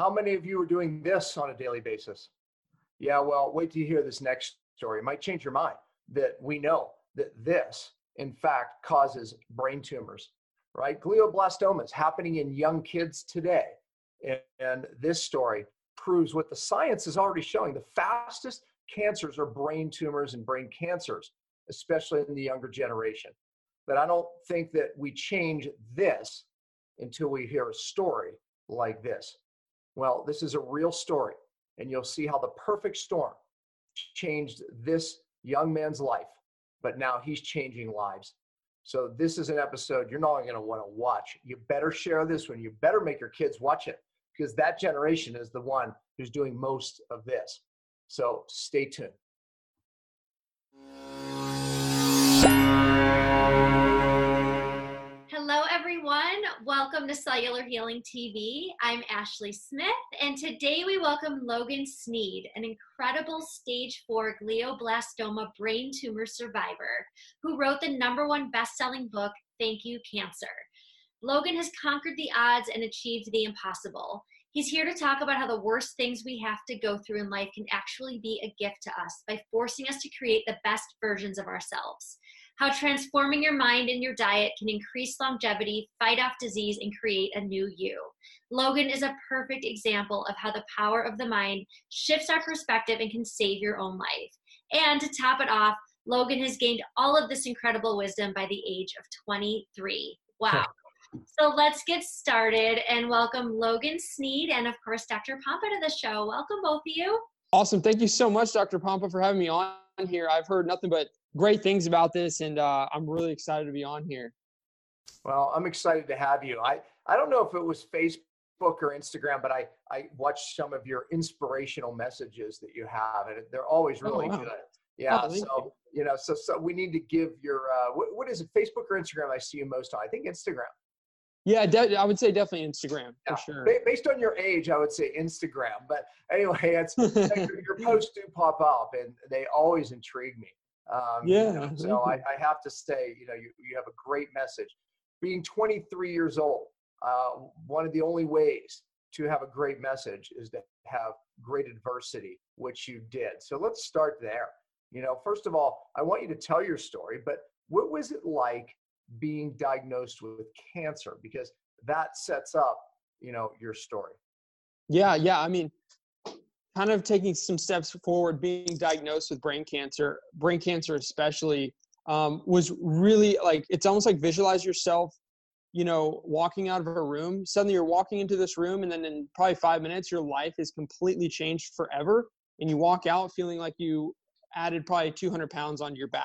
How many of you are doing this on a daily basis? Yeah, well, wait till you hear this next story. It might change your mind that we know that this, in fact, causes brain tumors, right? Glioblastomas happening in young kids today. And this story proves what the science is already showing. The fastest cancers are brain tumors and brain cancers, especially in the younger generation. But I don't think that we change this until we hear a story like this. Well, this is a real story, and you'll see how the perfect storm changed this young man's life, but now he's changing lives. So, this is an episode you're not going to want to watch. You better share this one. You better make your kids watch it because that generation is the one who's doing most of this. So, stay tuned. Welcome to Cellular Healing TV. I'm Ashley Smith, and today we welcome Logan Sneed, an incredible stage four glioblastoma brain tumor survivor who wrote the number one best selling book, Thank You Cancer. Logan has conquered the odds and achieved the impossible. He's here to talk about how the worst things we have to go through in life can actually be a gift to us by forcing us to create the best versions of ourselves how transforming your mind and your diet can increase longevity, fight off disease, and create a new you. Logan is a perfect example of how the power of the mind shifts our perspective and can save your own life. And to top it off, Logan has gained all of this incredible wisdom by the age of 23. Wow. So let's get started and welcome Logan Sneed and, of course, Dr. Pompa to the show. Welcome, both of you. Awesome. Thank you so much, Dr. Pompa, for having me on here. I've heard nothing but great things about this, and uh, I'm really excited to be on here. Well, I'm excited to have you. I I don't know if it was Facebook or Instagram, but I I watched some of your inspirational messages that you have, and they're always oh, really oh, wow. good. Yeah, oh, so you. you. know, so so we need to give your uh, what, what is it, Facebook or Instagram? I see you most on. I think Instagram. Yeah, de- I would say definitely Instagram for sure. Based on your age, I would say Instagram. But anyway, it's your posts do pop up, and they always intrigue me. Um, yeah. so I, I, have to say, you know, you, you have a great message. Being 23 years old, uh, one of the only ways to have a great message is to have great adversity, which you did. So let's start there. You know, first of all, I want you to tell your story, but what was it like being diagnosed with cancer? Because that sets up, you know, your story. Yeah, yeah. I mean, kind of taking some steps forward, being diagnosed with brain cancer, brain cancer especially, um, was really like it's almost like visualize yourself, you know, walking out of a room. Suddenly you're walking into this room, and then in probably five minutes, your life is completely changed forever. And you walk out feeling like you added probably 200 pounds onto your back,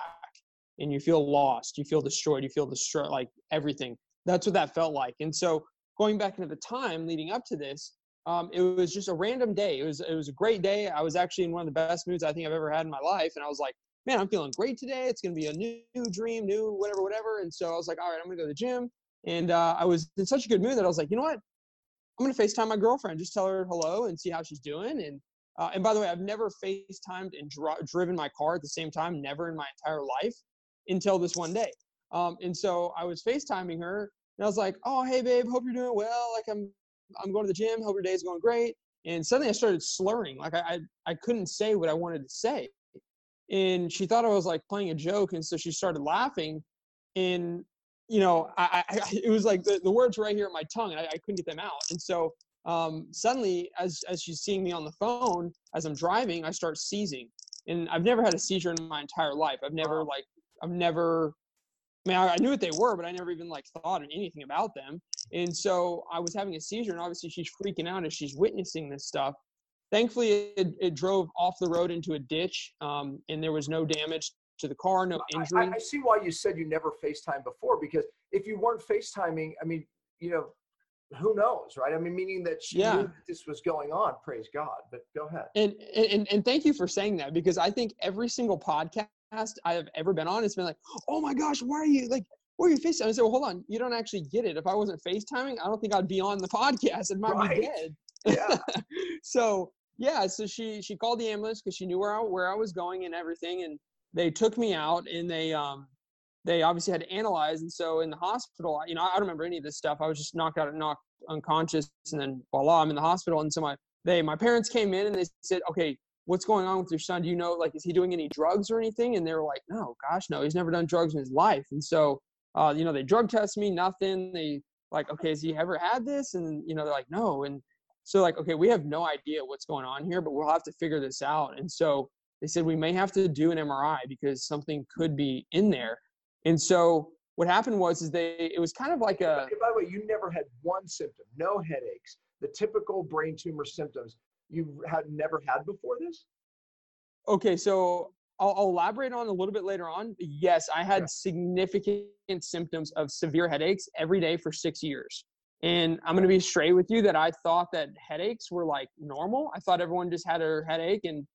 and you feel lost, you feel destroyed, you feel destroyed, like everything. That's what that felt like. And so going back into the time leading up to this, um, it was just a random day. It was it was a great day. I was actually in one of the best moods I think I've ever had in my life, and I was like, man, I'm feeling great today. It's gonna be a new, new dream, new whatever, whatever. And so I was like, all right, I'm gonna go to the gym. And uh, I was in such a good mood that I was like, you know what? I'm gonna FaceTime my girlfriend, just tell her hello and see how she's doing. And uh, and by the way, I've never FaceTimed and dri- driven my car at the same time, never in my entire life, until this one day. Um, and so I was FaceTiming her, and I was like, "Oh, hey, babe, hope you're doing well. Like I'm I'm going to the gym. Hope your day is going great. And suddenly I started slurring. Like I, I, I couldn't say what I wanted to say. And she thought I was like playing a joke. And so she started laughing. And, you know, I, I it was like the, the words were right here in my tongue and I, I couldn't get them out. And so um, suddenly, as, as she's seeing me on the phone, as I'm driving, I start seizing. And I've never had a seizure in my entire life. I've never like, I've never I mean, I, knew what they were, but I never even like thought anything about them. And so I was having a seizure, and obviously she's freaking out as she's witnessing this stuff. Thankfully, it, it drove off the road into a ditch, um, and there was no damage to the car, no injury. I, I, see why you said you never FaceTime before, because if you weren't FaceTiming, I mean, you know, who knows, right? I mean, meaning that she yeah. knew that this was going on. Praise God. But go ahead. And, and and thank you for saying that because I think every single podcast I have ever been on, it's been like, oh my gosh, why are you like, why are you FaceTime? I said, well, hold on, you don't actually get it. If I wasn't FaceTiming, I don't think I'd be on the podcast. It might right. be dead. Yeah. so yeah, so she she called the ambulance because she knew where I where I was going and everything, and they took me out and they um they obviously had to analyze. And so in the hospital, you know, I don't remember any of this stuff. I was just knocked out, and knocked unconscious, and then voila, I'm in the hospital. And so my they my parents came in and they said, okay, what's going on with your son? Do you know like is he doing any drugs or anything? And they were like, no, gosh, no, he's never done drugs in his life. And so uh, you know, they drug test me, nothing. They like, okay, has he ever had this? And you know, they're like, no. And so like, okay, we have no idea what's going on here, but we'll have to figure this out. And so they said we may have to do an MRI because something could be in there. And so what happened was is they it was kind of like a by the way, you never had one symptom, no headaches, the typical brain tumor symptoms you had never had before this? Okay, so I'll, I'll, elaborate on a little bit later on. Yes, I had yeah. significant symptoms of severe headaches every day for six years. And I'm going to be straight with you that I thought that headaches were like normal. I thought everyone just had a headache and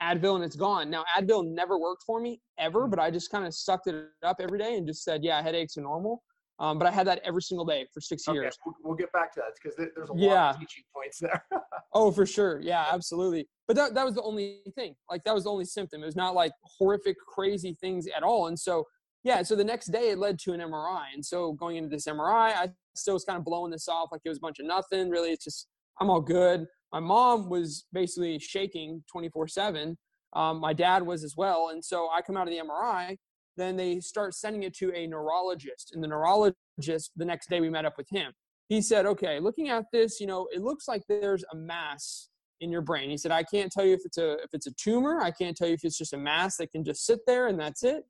Advil and it's gone. Now, Advil never worked for me ever, mm. but I just kind of sucked it up every day and just said, yeah, headaches are normal. Um, but I had that every single day for six okay, years. We'll, we'll get back to that because there's a lot yeah. of teaching points there. oh, for sure. Yeah, absolutely. But that, that was the only thing. Like, that was the only symptom. It was not like horrific, crazy things at all. And so, yeah, so the next day it led to an MRI. And so going into this MRI, I still was kind of blowing this off like it was a bunch of nothing. Really, it's just, I'm all good. My mom was basically shaking 24 7. Um, my dad was as well. And so I come out of the MRI then they start sending it to a neurologist. And the neurologist, the next day we met up with him. He said, okay, looking at this, you know, it looks like there's a mass in your brain. He said, I can't tell you if it's a if it's a tumor. I can't tell you if it's just a mass that can just sit there and that's it.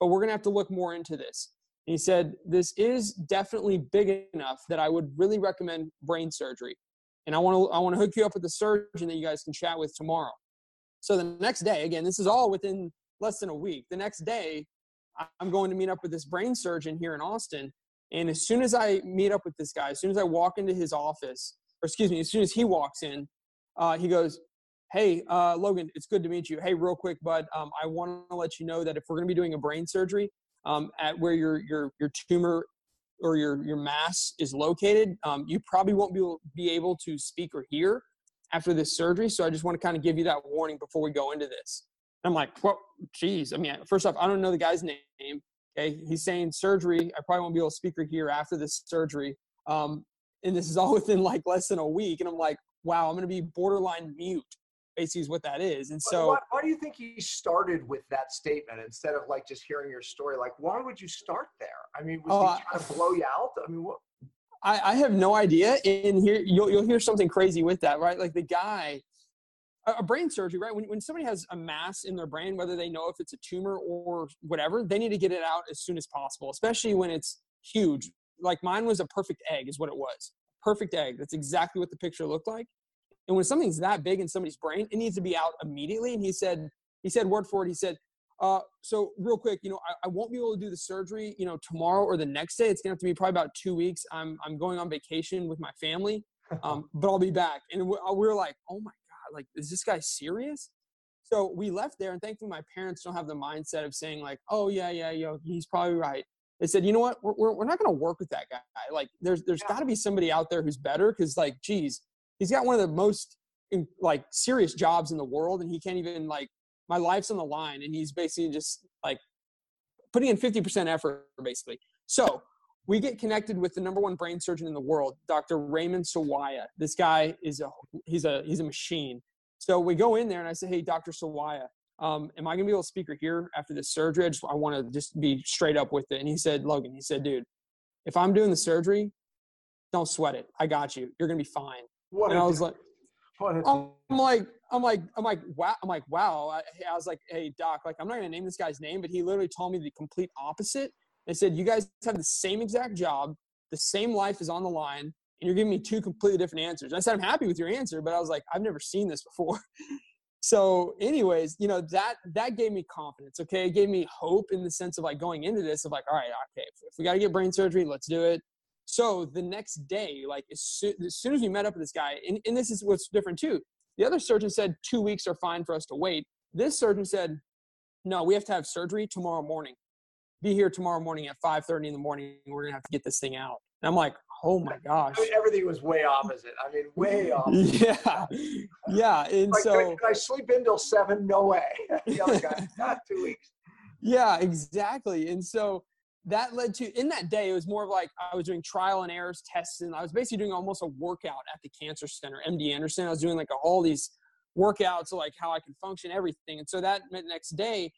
But we're gonna have to look more into this. And he said, this is definitely big enough that I would really recommend brain surgery. And I want to I want to hook you up with a surgeon that you guys can chat with tomorrow. So the next day, again, this is all within less than a week. The next day, I'm going to meet up with this brain surgeon here in Austin. And as soon as I meet up with this guy, as soon as I walk into his office, or excuse me, as soon as he walks in, uh, he goes, Hey, uh, Logan, it's good to meet you. Hey, real quick, bud, um, I want to let you know that if we're going to be doing a brain surgery um, at where your, your, your tumor or your, your mass is located, um, you probably won't be be able to speak or hear after this surgery. So I just want to kind of give you that warning before we go into this. I'm like, well, geez. I mean, first off, I don't know the guy's name. Okay, he's saying surgery. I probably won't be able to speak hear after this surgery. Um, and this is all within like less than a week. And I'm like, wow, I'm going to be borderline mute. Basically, is what that is. And so, why, why do you think he started with that statement instead of like just hearing your story? Like, why would you start there? I mean, was uh, he trying to blow you out? I mean, what? I, I have no idea. And here you'll you'll hear something crazy with that, right? Like the guy a brain surgery, right? When, when somebody has a mass in their brain, whether they know if it's a tumor or whatever, they need to get it out as soon as possible, especially when it's huge. Like mine was a perfect egg, is what it was. Perfect egg. That's exactly what the picture looked like. And when something's that big in somebody's brain, it needs to be out immediately. And he said, he said word for it, he said, uh, so real quick, you know, I, I, won't be able to do the surgery, you know, tomorrow or the next day. It's gonna have to be probably about two weeks. I'm I'm going on vacation with my family, um, but I'll be back. And we, we were like, oh my like, is this guy serious? So we left there, and thankfully, my parents don't have the mindset of saying like, "Oh yeah, yeah, yo, he's probably right." They said, "You know what? We're we're not going to work with that guy. Like, there's there's yeah. got to be somebody out there who's better because like, geez, he's got one of the most like serious jobs in the world, and he can't even like my life's on the line, and he's basically just like putting in 50% effort basically. So we get connected with the number one brain surgeon in the world, Dr. Raymond Sawaya. This guy is a he's a he's a machine. So we go in there and I say, Hey, Dr. Sawaya, um, am I gonna be able to speak or hear after this surgery? I just I want to just be straight up with it. And he said, Logan, he said, dude, if I'm doing the surgery, don't sweat it. I got you. You're gonna be fine. What and I was like, I'm like, I'm like, I'm like, wow. I'm like, wow. I, I was like, hey, doc, like, I'm not gonna name this guy's name, but he literally told me the complete opposite. They said, You guys have the same exact job, the same life is on the line, and you're giving me two completely different answers. I said, I'm happy with your answer, but I was like, I've never seen this before. so, anyways, you know, that that gave me confidence. Okay. It gave me hope in the sense of like going into this of like, all right, okay, if, we got to get brain surgery, let's do it. So the next day, like as soon, as soon as we met up with this guy, and, and this is what's different too. The other surgeon said two weeks are fine for us to wait. This surgeon said, no, we have to have surgery tomorrow morning be here tomorrow morning at 5.30 in the morning. We're to have to get this thing out. And I'm like, oh my gosh. I mean, everything was way opposite. I mean, way opposite. Yeah. Yeah. And like, so. Can I sleep in till seven? No way. the other guy, not two weeks. yeah, exactly. And so that led to in that day it was more of like i was doing trial and errors tests and i was basically doing almost a workout at the cancer center md anderson i was doing like all these workouts like how i can function everything and so that meant next day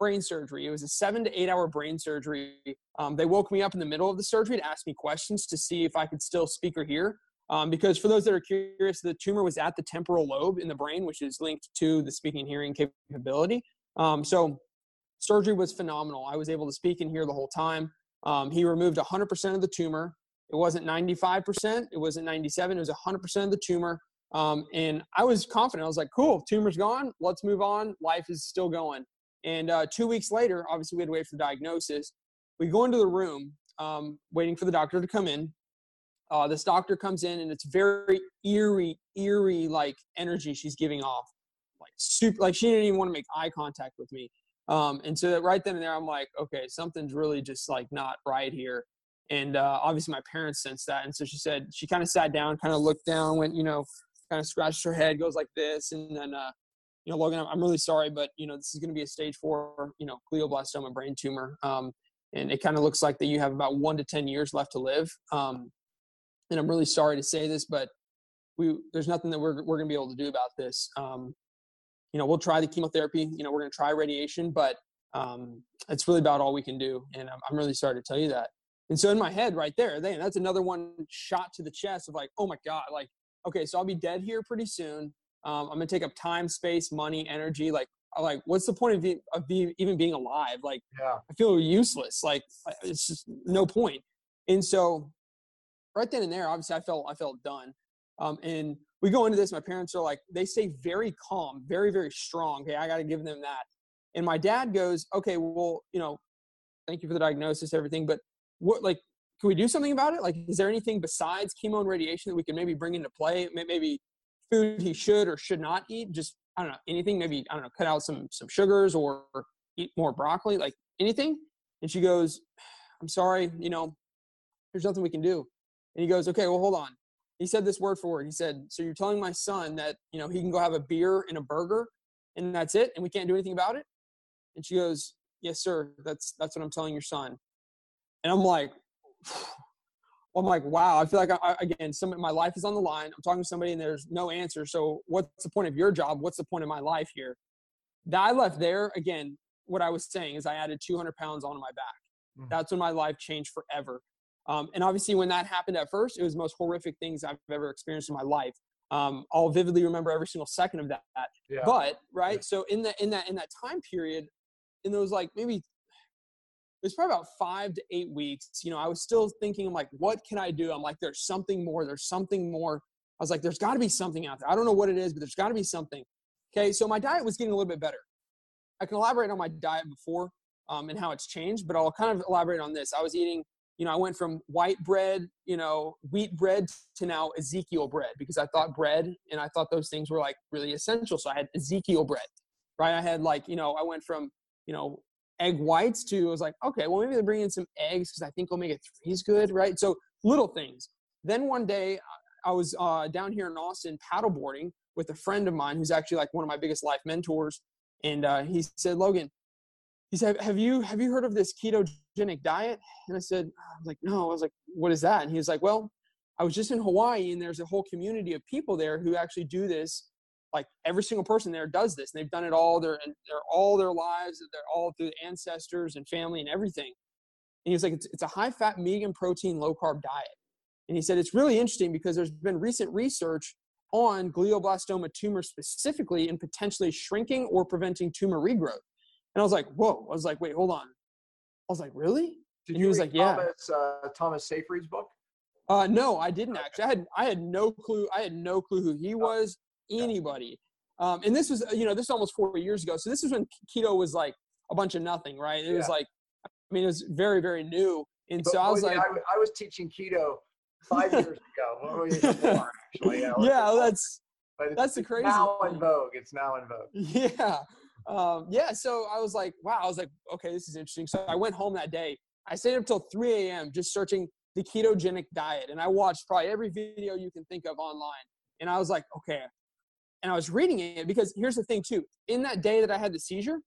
brain surgery it was a seven to eight hour brain surgery um, they woke me up in the middle of the surgery to ask me questions to see if i could still speak or hear um, because for those that are curious the tumor was at the temporal lobe in the brain which is linked to the speaking and hearing capability um, so surgery was phenomenal. I was able to speak and hear the whole time. Um, he removed 100% of the tumor. It wasn't 95%. It wasn't 97. It was 100% of the tumor. Um, and I was confident. I was like, cool, tumor's gone. Let's move on. Life is still going. And uh, two weeks later, obviously, we had to wait for the diagnosis. We go into the room, um, waiting for the doctor to come in. Uh, this doctor comes in, and it's very eerie, eerie like energy she's giving off. Like super, like she didn't even want to make eye contact with me. Um, and so right then and there, I'm like, okay, something's really just like not right here. And uh, obviously, my parents sensed that. And so she said, she kind of sat down, kind of looked down, went, you know, kind of scratched her head, goes like this. And then, uh, you know, Logan, I'm really sorry, but, you know, this is going to be a stage four, you know, glioblastoma brain tumor. Um, and it kind of looks like that you have about one to 10 years left to live. Um, and I'm really sorry to say this, but we, there's nothing that we're, we're going to be able to do about this. Um, you know, we'll try the chemotherapy. You know, we're going to try radiation, but um, it's really about all we can do. And I'm, I'm really sorry to tell you that. And so in my head, right there, then that's another one shot to the chest of like, oh my god, like, okay, so I'll be dead here pretty soon. Um, I'm gonna take up time, space, money, energy. Like, like, what's the point of, be, of be, even being alive? Like, yeah. I feel useless. Like, it's just no point. And so, right then and there, obviously, I felt I felt done. Um, and we go into this, my parents are like, they stay very calm, very, very strong. Okay, I got to give them that. And my dad goes, okay, well, you know, thank you for the diagnosis, everything, but what, like, can we do something about it? Like, is there anything besides chemo and radiation that we can maybe bring into play? Maybe food he should or should not eat? Just, I don't know, anything, maybe, I don't know, cut out some, some sugars or eat more broccoli, like anything? And she goes, I'm sorry, you know, there's nothing we can do. And he goes, okay, well, hold on he said this word for word. He said, "So you're telling my son that you know he can go have a beer and a burger, and that's it, and we can't do anything about it?" And she goes, "Yes, sir. That's that's what I'm telling your son." And I'm like, I'm like, wow. I feel like I, again, some my life is on the line. I'm talking to somebody, and there's no answer. So what's the point of your job? What's the point of my life here? That I left there again. What I was saying is, I added 200 pounds onto my back. Mm-hmm. That's when my life changed forever. Um, and obviously, when that happened at first, it was the most horrific things I've ever experienced in my life. Um, I'll vividly remember every single second of that. Yeah. But right, yeah. so in that in that in that time period, in those like maybe it was probably about five to eight weeks. You know, I was still thinking, I'm like, what can I do? I'm like, there's something more. There's something more. I was like, there's got to be something out there. I don't know what it is, but there's got to be something. Okay, so my diet was getting a little bit better. I can elaborate on my diet before um, and how it's changed, but I'll kind of elaborate on this. I was eating you know, I went from white bread, you know, wheat bread to now Ezekiel bread because I thought bread and I thought those things were like really essential. So I had Ezekiel bread, right? I had like, you know, I went from, you know, egg whites too. I was like, okay, well, maybe they're bringing in some eggs because I think omega 3 is good, right? So little things. Then one day I was uh, down here in Austin paddleboarding with a friend of mine who's actually like one of my biggest life mentors. And uh, he said, Logan, he said, have you, have you heard of this ketogenic diet? And I said, I was like, no. I was like, what is that? And he was like, well, I was just in Hawaii and there's a whole community of people there who actually do this. Like every single person there does this. And they've done it all their, their all their lives. And they're all through ancestors and family and everything. And he was like, it's, it's a high fat, medium protein, low carb diet. And he said, it's really interesting because there's been recent research on glioblastoma tumor specifically in potentially shrinking or preventing tumor regrowth. And I was like, whoa. I was like, wait, hold on. I was like, really? Did and he was like, yeah. Thomas, uh, Thomas Seyfried's book? Uh, no, I didn't actually. I had I had no clue. I had no clue who he was, anybody. Um, and this was, you know, this was almost four years ago. So this is when keto was like a bunch of nothing, right? It yeah. was like, I mean, it was very, very new. And but, so I was like, I, I, was teaching keto five years ago. actually. Yeah, yeah that's that's the crazy. Now in vogue. It's now in vogue. Yeah um, yeah, so I was like, wow, I was like, okay, this is interesting. So I went home that day. I stayed up till 3 a.m. just searching the ketogenic diet. And I watched probably every video you can think of online. And I was like, okay. And I was reading it because here's the thing, too. In that day that I had the seizure,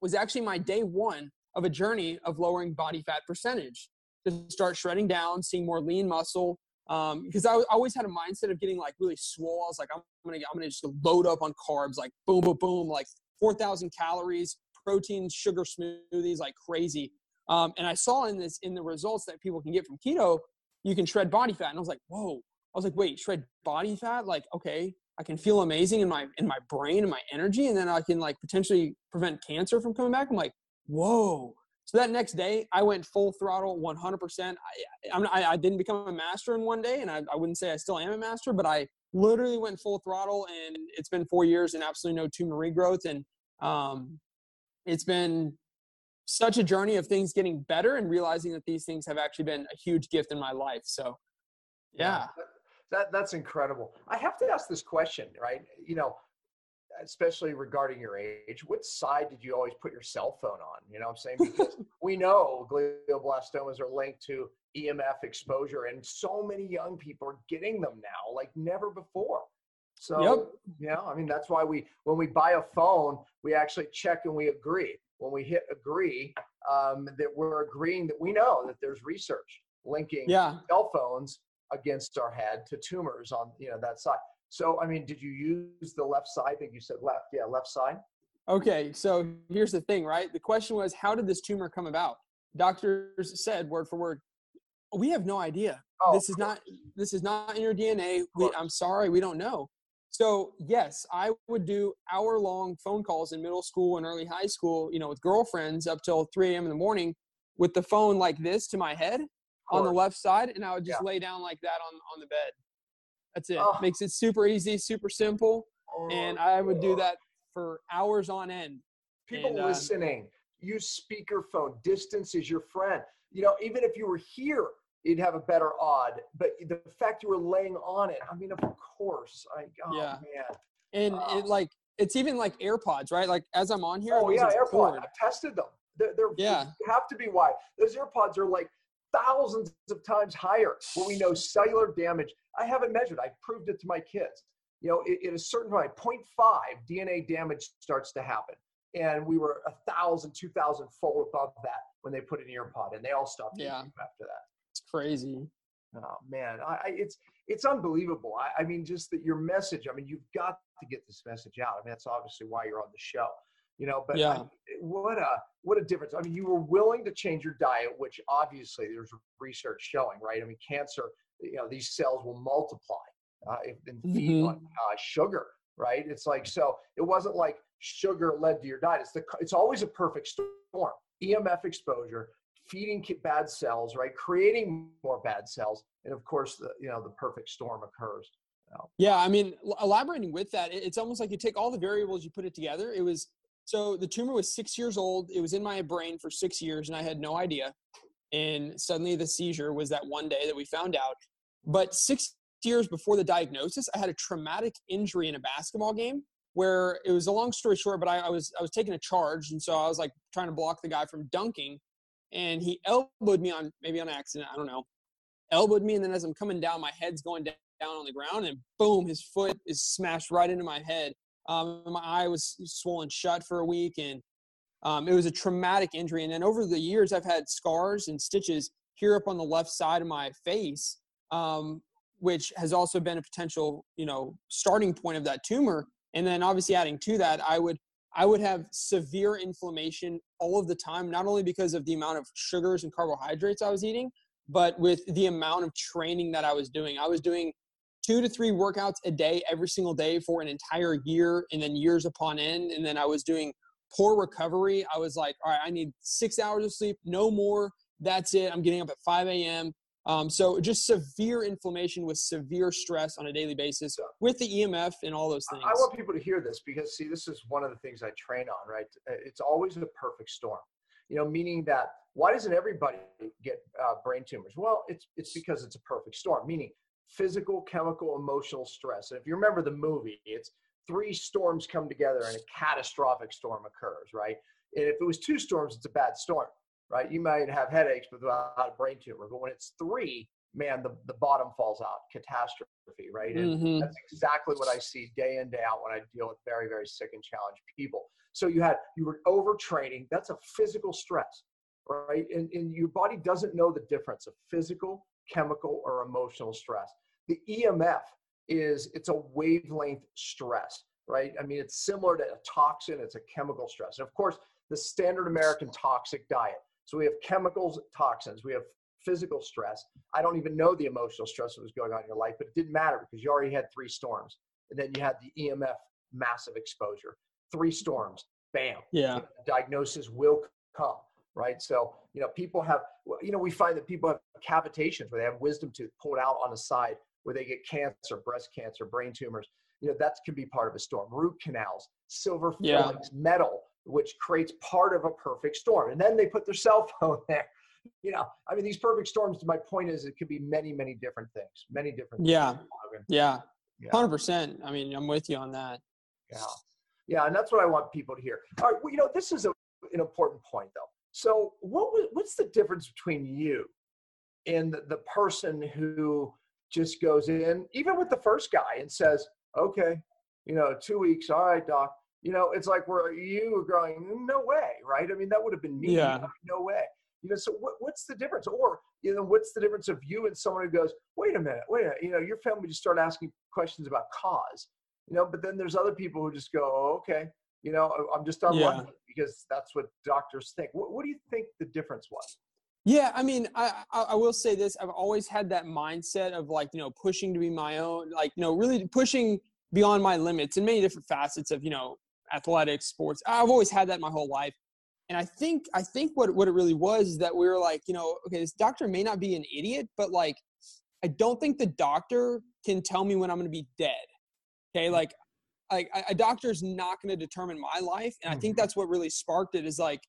was actually my day one of a journey of lowering body fat percentage to start shredding down, seeing more lean muscle. Um, because I always had a mindset of getting like really swole. I was like, I'm gonna, I'm gonna just load up on carbs, like boom, boom, boom, like 4,000 calories, protein, sugar smoothies, like crazy. Um, and I saw in this in the results that people can get from keto, you can shred body fat, and I was like, whoa. I was like, wait, shred body fat? Like, okay, I can feel amazing in my in my brain and my energy, and then I can like potentially prevent cancer from coming back. I'm like, whoa. So that next day, I went full throttle, 100%. I, I, I didn't become a master in one day, and I, I wouldn't say I still am a master, but I literally went full throttle, and it's been four years and absolutely no tumor regrowth, and um, it's been such a journey of things getting better and realizing that these things have actually been a huge gift in my life. So, yeah. yeah that that's incredible. I have to ask this question, right? You know, especially regarding your age, what side did you always put your cell phone on? You know what I'm saying? Because we know glioblastomas are linked to EMF exposure, and so many young people are getting them now, like never before. So, yep. yeah, I mean, that's why we, when we buy a phone, we actually check and we agree. When we hit agree, um, that we're agreeing that we know that there's research linking yeah. cell phones against our head to tumors on you know that side. So I mean, did you use the left side? I think you said left. Yeah, left side. Okay, so here's the thing, right? The question was, how did this tumor come about? Doctors said word for word, we have no idea. Oh, this is not this is not in your DNA. We, I'm sorry, we don't know. So yes, I would do hour long phone calls in middle school and early high school, you know, with girlfriends up till 3 a.m. in the morning with the phone like this to my head on the left side, and I would just yeah. lay down like that on on the bed. That's it. Oh. Makes it super easy, super simple, oh. and I would do that for hours on end. People and, uh, listening, use speakerphone. Distance is your friend. You know, even if you were here, you'd have a better odd. But the fact you were laying on it, I mean, of course. I, oh, yeah. man. And it like it's even like AirPods, right? Like as I'm on here. Oh yeah, AirPods. I've tested them. They're, they're yeah. have to be wide. Those AirPods are like thousands of times higher when we know cellular damage. I haven't measured, I've proved it to my kids. You know, at a certain point, 0.5 DNA damage starts to happen. And we were a thousand, two thousand fold above that when they put an ear pod and they all stopped yeah. after that. It's crazy. Oh man, I, I, it's it's unbelievable. I, I mean, just that your message. I mean, you've got to get this message out. I mean, that's obviously why you're on the show you know but yeah. I, what a what a difference. I mean you were willing to change your diet which obviously there's research showing right? I mean cancer you know these cells will multiply uh, if and feed mm-hmm. on uh, sugar right? It's like so it wasn't like sugar led to your diet. It's the it's always a perfect storm. Emf exposure feeding bad cells right? Creating more bad cells and of course the you know the perfect storm occurs yeah i mean elaborating with that it's almost like you take all the variables you put it together it was so the tumor was six years old. It was in my brain for six years, and I had no idea. And suddenly the seizure was that one day that we found out. But six years before the diagnosis, I had a traumatic injury in a basketball game where it was a long story short, but I, I was I was taking a charge, and so I was like trying to block the guy from dunking, and he elbowed me on maybe on accident, I don't know, elbowed me, and then as I'm coming down, my head's going down on the ground, and boom, his foot is smashed right into my head um, my eye was swollen shut for a week, and um, it was a traumatic injury. And then over the years, I've had scars and stitches here up on the left side of my face, um, which has also been a potential, you know, starting point of that tumor. And then obviously adding to that, I would I would have severe inflammation all of the time, not only because of the amount of sugars and carbohydrates I was eating, but with the amount of training that I was doing. I was doing two to three workouts a day every single day for an entire year and then years upon end. And then I was doing poor recovery. I was like, all right, I need six hours of sleep, no more. That's it. I'm getting up at 5 a.m. Um, so just severe inflammation with severe stress on a daily basis with the EMF and all those things. I want people to hear this because see, this is one of the things I train on, right? It's always a perfect storm, you know, meaning that why doesn't everybody get uh, brain tumors? Well, it's, it's because it's a perfect storm, meaning physical, chemical, emotional stress. And if you remember the movie, it's three storms come together and a catastrophic storm occurs, right? And if it was two storms, it's a bad storm, right? You might have headaches without a brain tumor, but when it's three, man, the, the bottom falls out, catastrophe. right? And Mhm. that's exactly what I see day in, day out when I deal with very, very sick and challenged people. So you had, you were overtraining. That's a physical stress, right? And, and your body doesn't know the difference of physical, chemical, or emotional stress. The EMF is, it's a wavelength stress, right? I mean, it's similar to a toxin, it's a chemical stress. And of course, the standard American toxic diet. So we have chemicals, toxins, we have physical stress. I don't even know the emotional stress that was going on in your life, but it didn't matter because you already had three storms. And then you had the EMF massive exposure. Three storms, bam. Yeah. Diagnosis will come, right? So, you know, people have, you know, we find that people have cavitations where they have wisdom tooth pulled out on the side where they get cancer, breast cancer, brain tumors. You know, that can be part of a storm. Root canals, silver Yeah. fillings, metal, which creates part of a perfect storm. And then they put their cell phone there you know, I mean, these perfect storms. My point is, it could be many, many different things, many different. Yeah. Things, Yeah. Yeah. Hundred percent. I mean, I'm with you on that. Yeah, yeah, and that's what I want people to hear. All right, well, you know, this is a, an important point, though. So, what was, what's the difference between you and the, the person who just goes in, even with the first guy, and says, "Okay, you know, two weeks, all right, doc." You know, it's like where you were going, "No way," right? I mean, that would have been me. Yeah. No way. You know, so what, what's the difference? Or you know, what's the difference of you and someone who goes, "Wait a minute, wait a minute," you know, your family just start asking questions about cause you know but then there's other people who just go oh, okay you know i'm just on unlucky because that's what doctors think. What, what do you think the difference was? Yeah, I mean, I, I I will say this: I've always had that mindset of like you know pushing to be my own, like you know really pushing beyond my limits in many different facets of you know athletics, sports. I've always had that my whole life, and I think I think what what it really was is that we were like you know okay, this doctor may not be an idiot, but like I don't think the doctor can tell me when I'm going to be dead. Okay, hmm. like like a- doctor is not going to determine my life, and I think Mhm. that's what really sparked it. Is like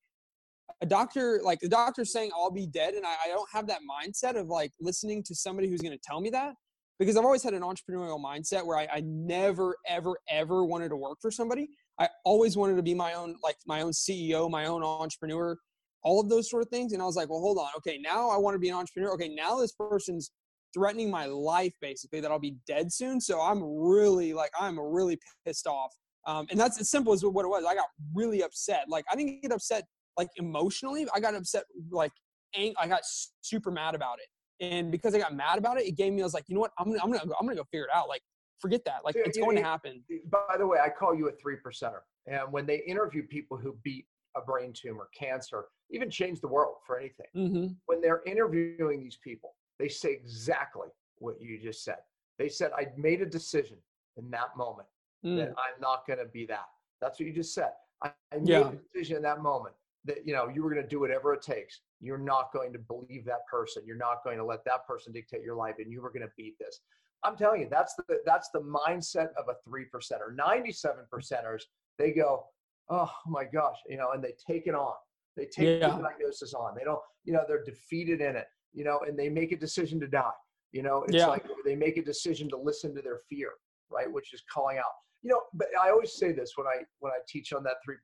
a doctor like the doctor's saying i'll be dead and I, I don't have that mindset of like listening to somebody who's going to tell me that because i've always had an entrepreneurial mindset where I, I never ever ever wanted to work for somebody i always wanted to be my own like my own ceo my own entrepreneur all of those sort of things and i was like well hold on okay now i want to be an entrepreneur okay now this person's threatening my life basically that i'll be dead soon so i'm really like i'm really pissed off um, and that's as simple as what it was i got really upset like i didn't get upset like emotionally i got upset like ang- i got super mad about it and because i got mad about it it gave me i was like you know what? I'm gonna i'm gonna, I'm gonna go figure it out like forget that like it's going to happen. By the way i call you a three percenter and when they interview people who beat a brain tumor cancer even change the world for anything hmm when they're interviewing these people they say exactly what you just said they said i made a decision in that moment Mm. that I'm not going to be that. That's what you just said. I, I made Yeah. a decision in that moment that you know you were going to do whatever it takes. You're not going to believe that person. You're not going to let that person dictate your life, and you were going to beat this. I'm telling you, that's the that's the mindset of a three percenter. Ninety-seven percenters, they go, oh my gosh, you know, and they take it on. They take Yeah. the diagnosis on. They don't, you know, they're defeated in it, you know, and they make a decision to die. You know, it's Yeah. like they make a decision to listen to their fear, right? Which is calling out you know but i always say this when i when i teach on that 3%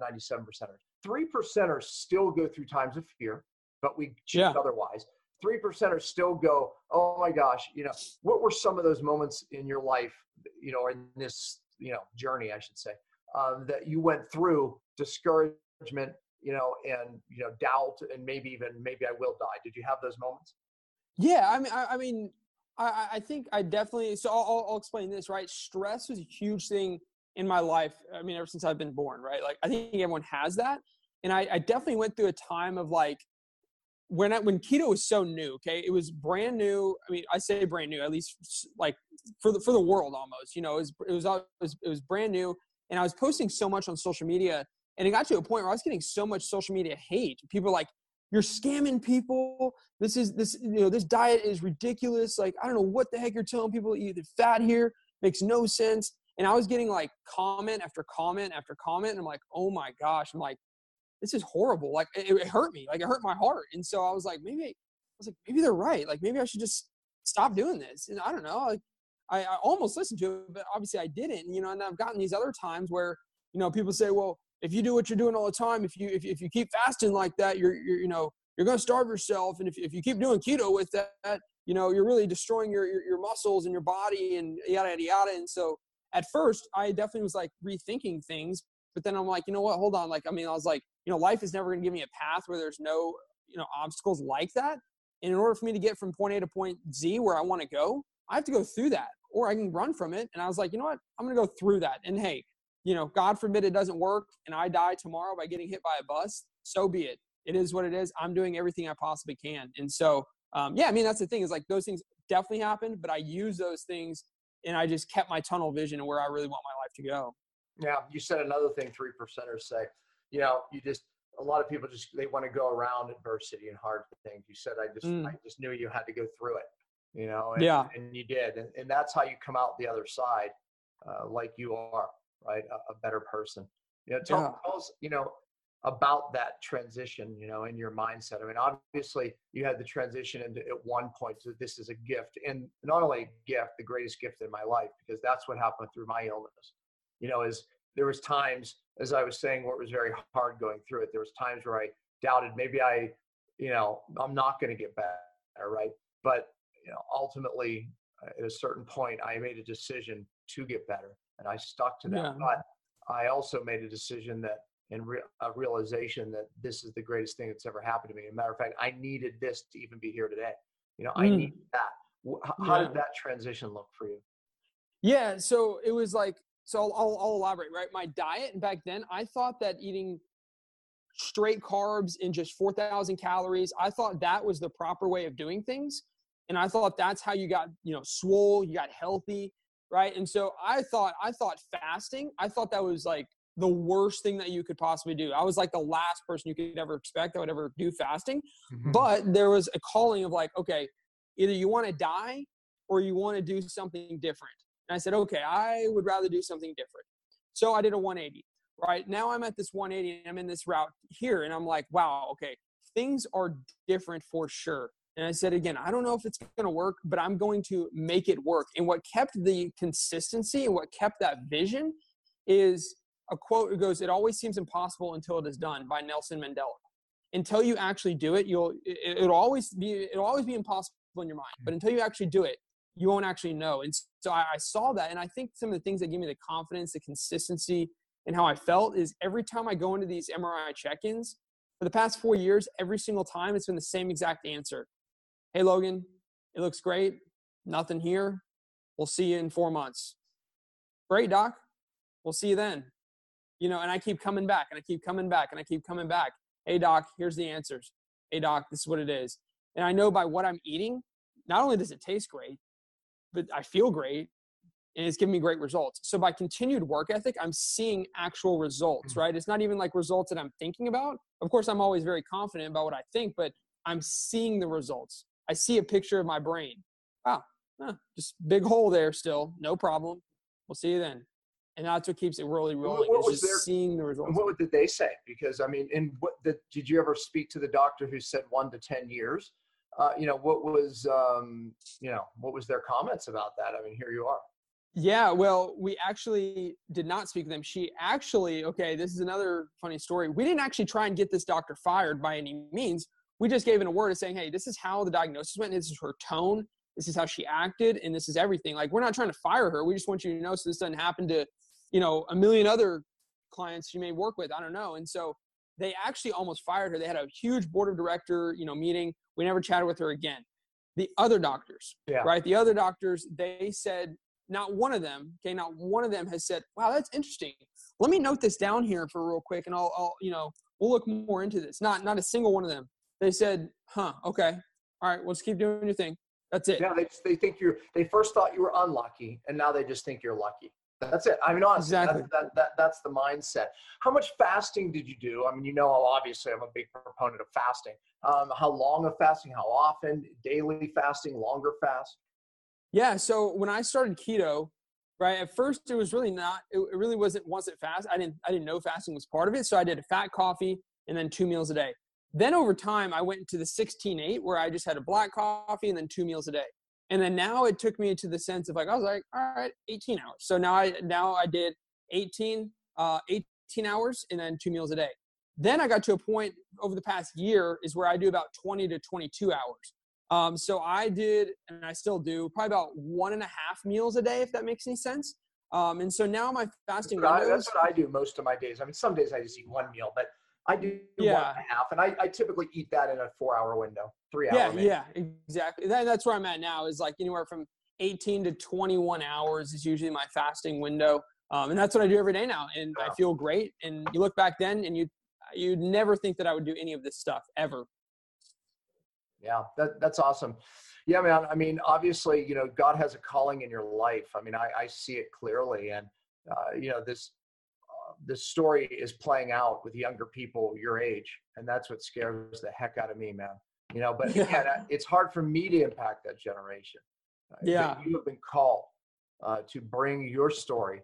97 percenters 3 percenters still go through times of fear but we choose Yeah. otherwise 3 percenters still go oh my gosh you know what were some of those moments in your life you know in this you know journey i should say um, that you went through discouragement you know and you know doubt and maybe even maybe i will die did you have those moments Yeah, I mean, I, I mean, I, I- think I definitely. So I'll, I'll- I'll explain this. Right, stress was a huge thing in my life. I mean, ever since I've been born. Right, like I think everyone has that, and I, I definitely went through a time of like when I, when keto was so new. Okay, it was brand new. I mean, I say brand new, at least like for the for the world almost. You know, it was it was it was, it was brand new, and I was posting so much on social media, and it got to a point where I was getting so much social media hate. People like, "You're scamming people." this is this you know this diet is ridiculous. Like i don't know what the heck you're telling people to eat the fat here. Makes no sense. And i was getting like comment after comment after comment. And i'm like oh my gosh. I'm like this is horrible. Like it, it hurt me. Like it hurt my heart. And so i was like maybe i was like maybe they're right. Like maybe i should just stop doing this. And i don't know. Like i, I almost listened to it but obviously i didn't you know? And i've gotten these other times where you know people say well if you do what you're doing all the time if you if, if you keep fasting like that you're, you're you know you're going to starve yourself and if, if you keep doing keto with that you know, you're really destroying your, your, your muscles and your body and yada, yada, yada. And so at first I definitely was like rethinking things, but then I'm like, you know what, hold on. Like, I mean, I was like, you know, life is never going to give me a path where there's no, you know, obstacles like that. And in order for me to get from point A to point Z where I want to go, I have to go through that or I can run from it. And I was like, you know what, I'm going to go through that. And hey, you know, God forbid it doesn't work and I die tomorrow by getting hit by a bus, so be it. It is what it is. I'm doing everything I possibly can. And so, um, yeah, I mean, that's the thing is like those things definitely happened, but I use those things and I just kept my tunnel vision and where I really want my life to go. Yeah, you said another thing three percenters say. You know, you just a lot of people just they want to go around adversity and hard things. You said I just mm. I just knew you had to go through it. You know, and, yeah, and you did, and, and that's how you come out the other side, uh, like you are, right? A, a better person. You know, tell, yeah. tell us, you know, about that transition, you know, in your mindset. I mean, obviously you had the transition into at one point to this is a gift and not only a gift, the greatest gift in my life, because that's what happened through my illness. You know, is there was times, as I was saying, where it was very hard going through it. There was times where I doubted maybe I, you know, I'm not going to get better, right? But you know, ultimately, at a certain point, I made a decision to get better, and I stuck to that. Yeah. But I also made a decision that and re- a realization that this is the greatest thing that's ever happened to me. As a matter of fact, I needed this to even be here today. You know, mm. I need that. How yeah. did that transition look for you? Yeah, so it was like, so I'll, I'll, I'll elaborate, right? My diet back then, I thought that eating straight carbs and just 4,000 calories, I thought that was the proper way of doing things. And I thought that's how you got, you know, swole, you got healthy, right? And so I thought, I thought fasting, I thought that was like the worst thing that you could possibly do. I was like the last person you could ever expect that would ever do fasting. Mm-hmm. But there was a calling of like, okay, either you want to die or you want to do something different. And I said, okay, I would rather do something different. So I did a 180. Right now I'm at this 180 and I'm in this route here. And I'm like, wow, okay, things are different for sure. And I said again, I don't know if it's going to work, but I'm going to make it work. And what kept the consistency and what kept that vision is a quote that goes, "It always seems impossible until it is done" by Nelson Mandela. Until you actually do it, you'll it, will always be it'll always be impossible in your mind. But until you actually do it, you won't actually know. And so I, I saw that, and I think some of the things that gave me the confidence, the consistency, and how I felt is every time I go into these MRI check-ins for the past four years, every single time it's been the same exact answer. Hey Logan, it looks great. Nothing here. We'll see you in four months. Great, doc. We'll see you then you know, and I keep coming back and I keep coming back and I keep coming back. Hey, doc, here's the answers. Hey, doc, this is what it is. And I know by what I'm eating, not only does it taste great, but I feel great and it's giving me great results. So by continued work ethic, I'm seeing actual results, mm. right? It's not even like results that I'm thinking about. Of course, I'm always very confident about what I think, but I'm seeing the results. I see a picture of my brain. Wow, ah, just big hole there still, no problem. We'll see you then and that's what keeps it really rolling. What, what just their, seeing the results. What did they say? Because I mean, and what the, did you ever speak to the doctor who said one to ten years? Uh, you know, what was um, you know what was their comments about that? I mean, here you are. Yeah, well, we actually did not speak to them. She actually, okay, this is another funny story. We didn't actually try and get this doctor fired by any means. We just gave it a word of saying, hey, this is how the diagnosis went. This is her tone. This is how she acted, and this is everything. Like, we're not trying to fire her. We just want you to know so this doesn't happen to you know, a million other clients she may work with. I don't know. And so they actually almost fired her. They had a huge board of director, you know, meeting. We never chatted with her again. The other doctors, yeah. right? The other doctors, they said, not one of them, okay, not one of them has said, wow, that's interesting. Let me note this down here for real quick and I'll, I'll you know, we'll look more into this. Not, not a single one of them. They said, huh, okay. All right, let's keep doing your thing. That's it. Yeah, they, they think you're, they first thought you were unlucky and now they just think you're lucky. That's it. I mean, honestly, exactly. that, that, that, that's the mindset. How much fasting did you do? I mean, you know, obviously, I'm a big proponent of fasting. Um, how long of fasting? How often? Daily fasting? Longer fast? Yeah. So when I started keto, right at first it was really not. It, it really wasn't once it fast. I didn't. I didn't know fasting was part of it. So I did a fat coffee and then two meals a day. Then over time, I went to the 16-8 where I just had a black coffee and then two meals a day and then now it took me to the sense of like i was like all right 18 hours so now i now i did 18 uh 18 hours and then two meals a day then i got to a point over the past year is where i do about 20 to 22 hours Um, so I did, and I still do, probably about one and a half meals a day, if that makes any sense. Um, and so now my fasting that's what, I, that's what I do most of my days. I mean, some days I just eat one meal, but I do one Yeah. and and I, I typically eat that in a four-hour window, three-hour. yeah, maybe. yeah, exactly. That, that's where I'm at now. Is like anywhere from 18 to 21 hours is usually my fasting window, um, and that's what I do every day now, and I feel great. And you look back then, and you you'd never think that I would do any of this stuff ever. Yeah, that, that's awesome. Yeah, man. I mean, obviously, you know, God has a calling in your life. I mean, I, I see it clearly, and uh, you know, this this story is playing out with younger people your age, and that's what scares the heck out of me, man. You know, but Yeah. again, it's hard for me to impact that generation. Uh, Yeah. you have been called uh, to bring your story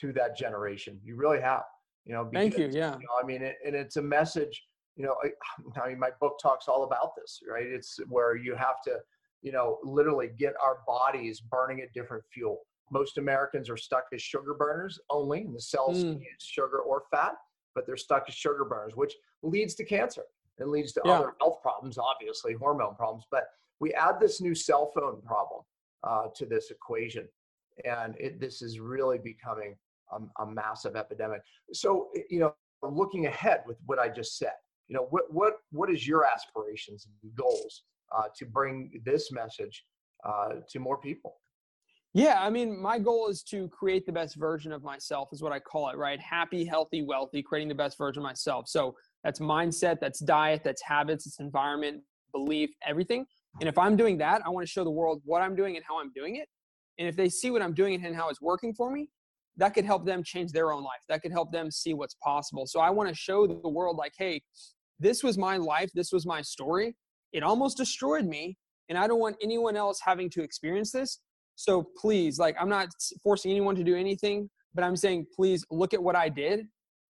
to that generation. You really have. You know, Thank you. Yeah. you know, I mean, it, and it's a message. You know, I, I mean, my book talks all about this, right? It's where you have to, you know, literally get our bodies burning a different fuel. Most Americans are stuck as sugar burners only, and the cells Mm. can use sugar or fat, but they're stuck as sugar burners, which leads to cancer and leads to Yeah. other health problems, obviously hormone problems. But we add this new cell phone problem uh, to this equation, and it, this is really becoming a, a massive epidemic. So, you know, looking ahead with what I just said, you know, what what what is your aspirations and goals uh, to bring this message uh, to more people? Yeah, I mean, my goal is to create the best version of myself, is what I call it, right? Happy, healthy, wealthy, creating the best version of myself. So that's mindset, that's diet, that's habits, it's environment, belief, everything. And if I'm doing that, I want to show the world what I'm doing and how I'm doing it. And if they see what I'm doing and how it's working for me, that could help them change their own life. That could help them see what's possible. So I want to show the world, like, hey, this was my life, this was my story. It almost destroyed me. And I don't want anyone else having to experience this. So please, like, I'm not forcing anyone to do anything, but I'm saying, please look at what I did,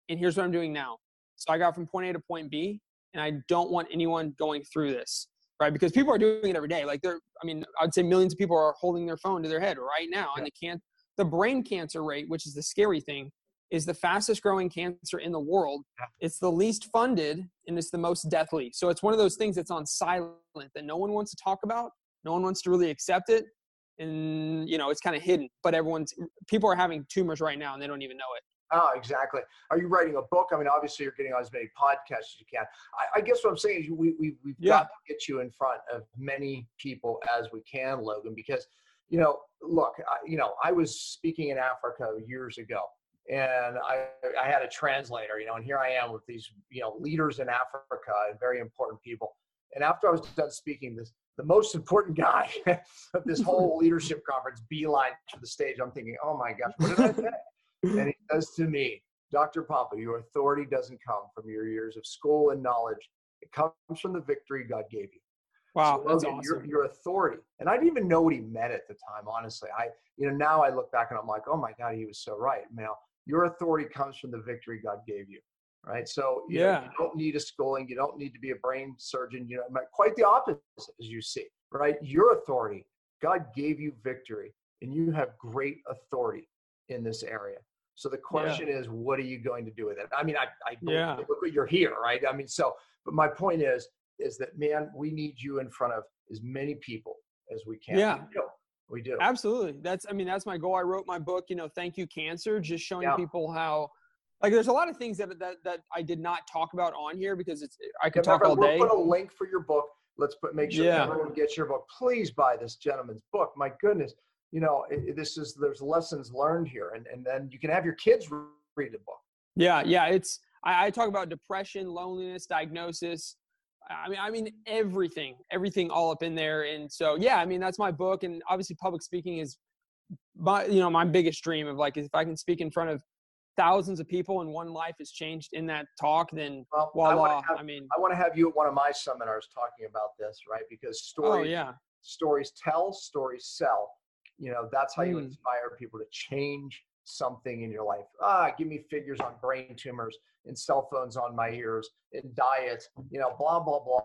and here's what I'm doing now. So I got from point A to point B, and I don't want anyone going through this, right? Because people are doing it every day. Like, they're, I mean, I'd say millions of people are holding their phone to their head right now, and they can't. The brain cancer rate, which is the scary thing, is the fastest growing cancer in the world. Yeah. It's the least funded, and it's the most deathly. So it's one of those things that's on silent that no one wants to talk about. No one wants to really accept it and you know it's kind of hidden but everyone's people are having tumors right now and they don't even know it Oh, exactly. Are you writing a book? I mean, obviously, you're getting on as many podcasts as you can. I, I guess what I'm saying is we, we, we've Yeah. got to get you in front of many people as we can, Logan, because, you know, look, I, you know, I was speaking in Africa years ago and I, I had a translator, you know, and here I am with these, you know, leaders in Africa and very important people. And after I was done speaking, this, the most important guy of this whole leadership conference beeline to the stage. I'm thinking, oh my gosh, what did I say? and he says to me, Dr. Pompa, your authority doesn't come from your years of school and knowledge. It comes from the victory God gave you. wow So, that's Logan, awesome your, your authority. And I didn't even know what he meant at the time, honestly. I, you know, now I look back and I'm like, oh my God, he was so right. Now, your authority comes from the victory God gave you. Right. So, you, know, Yeah. you don't need a schooling. You don't need to be a brain surgeon. You know, quite the opposite, as you see. Right. Your authority, God gave you victory, and you have great authority in this area. So the question is, what are you going to do with it? I mean, I, I Yeah. look you're here, right? I mean, so, but my point is, is that man, we need you in front of as many people as we can. Yeah. we do. We do. absolutely that's i mean that's my goal i wrote my book you know thank you cancer just showing Yeah. people how like there's a lot of things that, that that i did not talk about on here because it's i could talk all we'll put a link for your book. Let's put make sure Yeah. everyone gets your book. Please buy this gentleman's book. My goodness, you know, it- this is there's lessons learned here, and and then you can have your kids read the book. yeah yeah it's I, I talk about depression loneliness diagnosis I mean, I mean everything, everything all up in there. And so, yeah, I mean, that's my book. And obviously, public speaking is my, you know, my biggest dream of like, if I can speak in front of thousands of people and one life is changed in that talk, then Well, I voila. want to have I mean, I want to have you at one of my seminars talking about this, right? Because oh stories yeah, stories tell, stories sell. You know, that's how you Mm. inspire people to change something in your life. Ah, give me figures on brain tumors and cell phones on my ears and diet, you know, blah, blah, blah.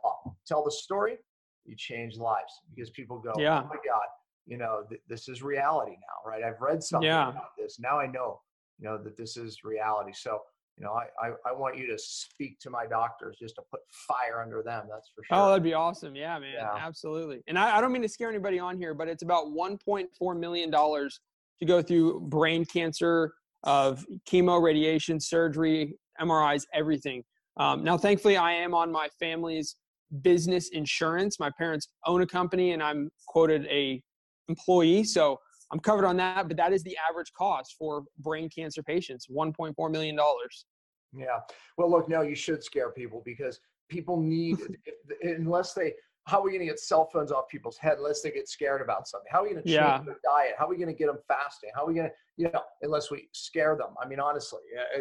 Tell the story, you change lives because people go, Yeah. oh my God, you know, th- this is reality now, right? I've read something Yeah. about this. Now I know, you know, that this is reality. So you know, I, I, I want you to speak to my doctors just to put fire under them. That's for sure. Oh, that'd be awesome. Yeah, man. Yeah. Absolutely. And I, I don't mean to scare anybody on here, but it's about $1.4 million to go through brain cancer, of chemo, radiation, surgery, MRIs, everything. Um, now, thankfully, I am on my family's business insurance. My parents own a company, and I'm quoted a employee, so I'm covered on that. But that is the average cost for brain cancer patients: 1.4 million dollars. Yeah. Well, look, no, you should scare people because people need, unless they, how are we going to get cell phones off people's head unless they get scared about something? How are we going to change Yeah. their diet? How are we going to get them fasting? How are we going to, you know, unless we scare them? I mean, honestly,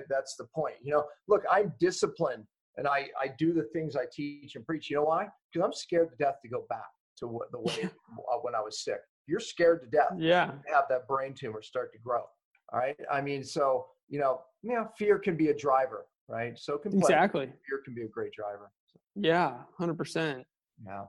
that's the point. You know, look, I'm disciplined and I, I do the things I teach and preach. You know why? Because I'm scared to death to go back to what, the way when I was sick. You're scared to death Yeah. have that brain tumor start to grow. All right. I mean, so, you know, yeah, fear can be a driver, right? So can. Exactly. Fear can be a great driver. Yeah. Hundred percent. Yeah.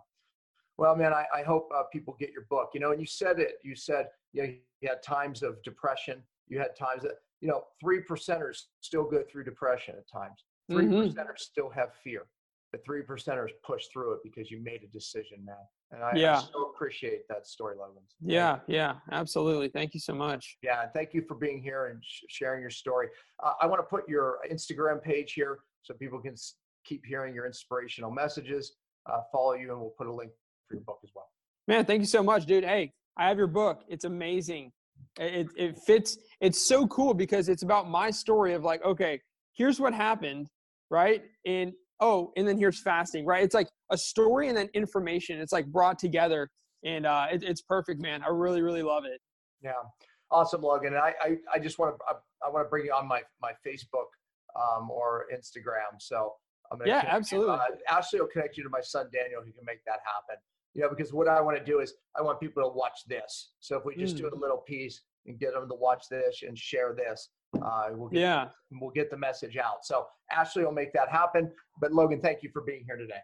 Well, man, I, I hope uh, people get your book. You know, and you said it. You said you, know, you had times of depression. You had times that you know three percenters still go through depression at times. 3 Mhm. percenters still have fear, but three percenters push through it because you made a decision, man. And I, Yeah. I so appreciate that story, Logan. Yeah. Yeah. Absolutely. Thank you so much. Yeah, and thank you for being here and sh- sharing your story. Uh, I want to put your Instagram page here so people can s- keep hearing your inspirational messages. Uh, follow you, and we'll put a link for your book as well. Man, thank you so much, dude. Hey, I have your book. It's amazing. It, it fits. It's so cool because it's about my story of like, okay, here's what happened, right? And oh, and then here's fasting, right? It's like a story and then information. It's like brought together, and uh, it, it's perfect, man. I really, really love it. Yeah, awesome, Logan. And I, I, I just want to, I, I want to bring you on my my Facebook um, or Instagram. So I'm gonna Yeah, connect you. absolutely. Uh, Ashley will connect you to my son Daniel, who can make that happen. You know, because what I want to do is I want people to watch this. So if we just do Mm. a little piece and get them to watch this and share this, uh, we'll get Yeah. we'll get the message out. So Ashley will make that happen. But Logan, thank you for being here today.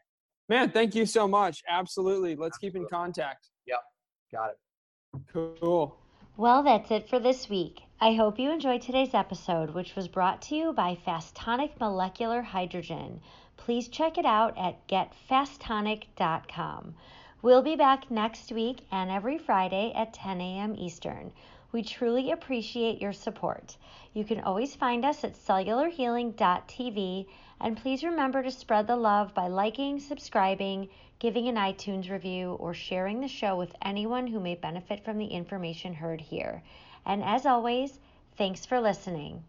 Man, thank you so much. Absolutely. Let's keep in contact. Yep, got it. Cool. Well, that's it for this week. I hope you enjoyed today's episode, which was brought to you by Fastonic Molecular Hydrogen. Please check it out at getfastonic.com. We'll be back next week and every Friday at 10 a.m. Eastern. We truly appreciate your support. You can always find us at cellularhealing.tv and please remember to spread the love by liking, subscribing, giving an iTunes review, or sharing the show with anyone who may benefit from the information heard here. And as always, thanks for listening.